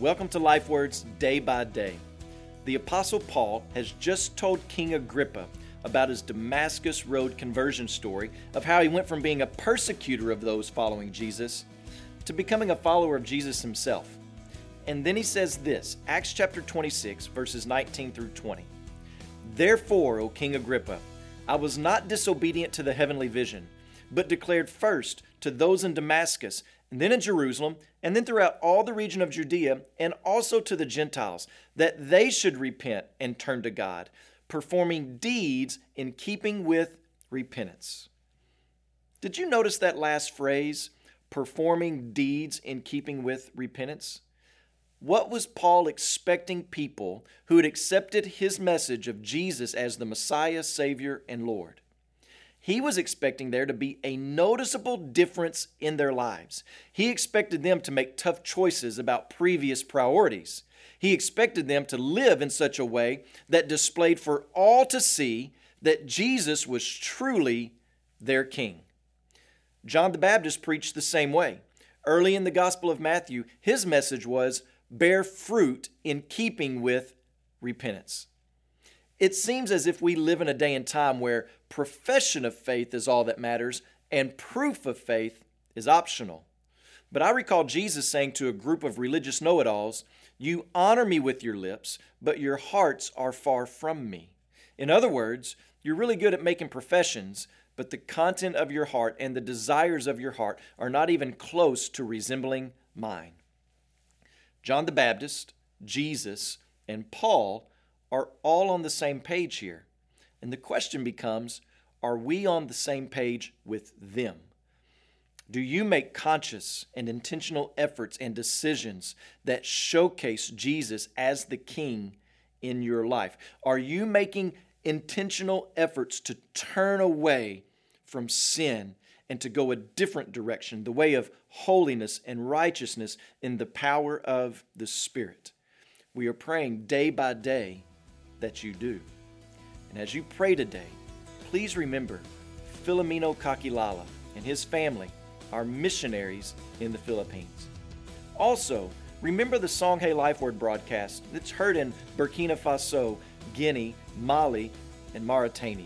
Welcome to Life Words Day by Day. The Apostle Paul has just told King Agrippa about his Damascus Road conversion story of how he went from being a persecutor of those following Jesus to becoming a follower of Jesus himself. And then he says this Acts chapter 26, verses 19 through 20. Therefore, O King Agrippa, I was not disobedient to the heavenly vision, but declared first to those in Damascus, and then in Jerusalem, and then throughout all the region of Judea, and also to the Gentiles, that they should repent and turn to God, performing deeds in keeping with repentance. Did you notice that last phrase, performing deeds in keeping with repentance? What was Paul expecting people who had accepted his message of Jesus as the Messiah, Savior, and Lord? He was expecting there to be a noticeable difference in their lives. He expected them to make tough choices about previous priorities. He expected them to live in such a way that displayed for all to see that Jesus was truly their King. John the Baptist preached the same way. Early in the Gospel of Matthew, his message was bear fruit in keeping with repentance. It seems as if we live in a day and time where profession of faith is all that matters and proof of faith is optional. But I recall Jesus saying to a group of religious know it alls, You honor me with your lips, but your hearts are far from me. In other words, you're really good at making professions, but the content of your heart and the desires of your heart are not even close to resembling mine. John the Baptist, Jesus, and Paul are all on the same page here. And the question becomes are we on the same page with them? Do you make conscious and intentional efforts and decisions that showcase Jesus as the King in your life? Are you making intentional efforts to turn away from sin and to go a different direction, the way of holiness and righteousness in the power of the Spirit. We are praying day by day that you do. And as you pray today, please remember Filomeno Kakilala and his family are missionaries in the Philippines. Also, remember the Songhay Life Word broadcast that's heard in Burkina Faso, Guinea, Mali, and Mauritania.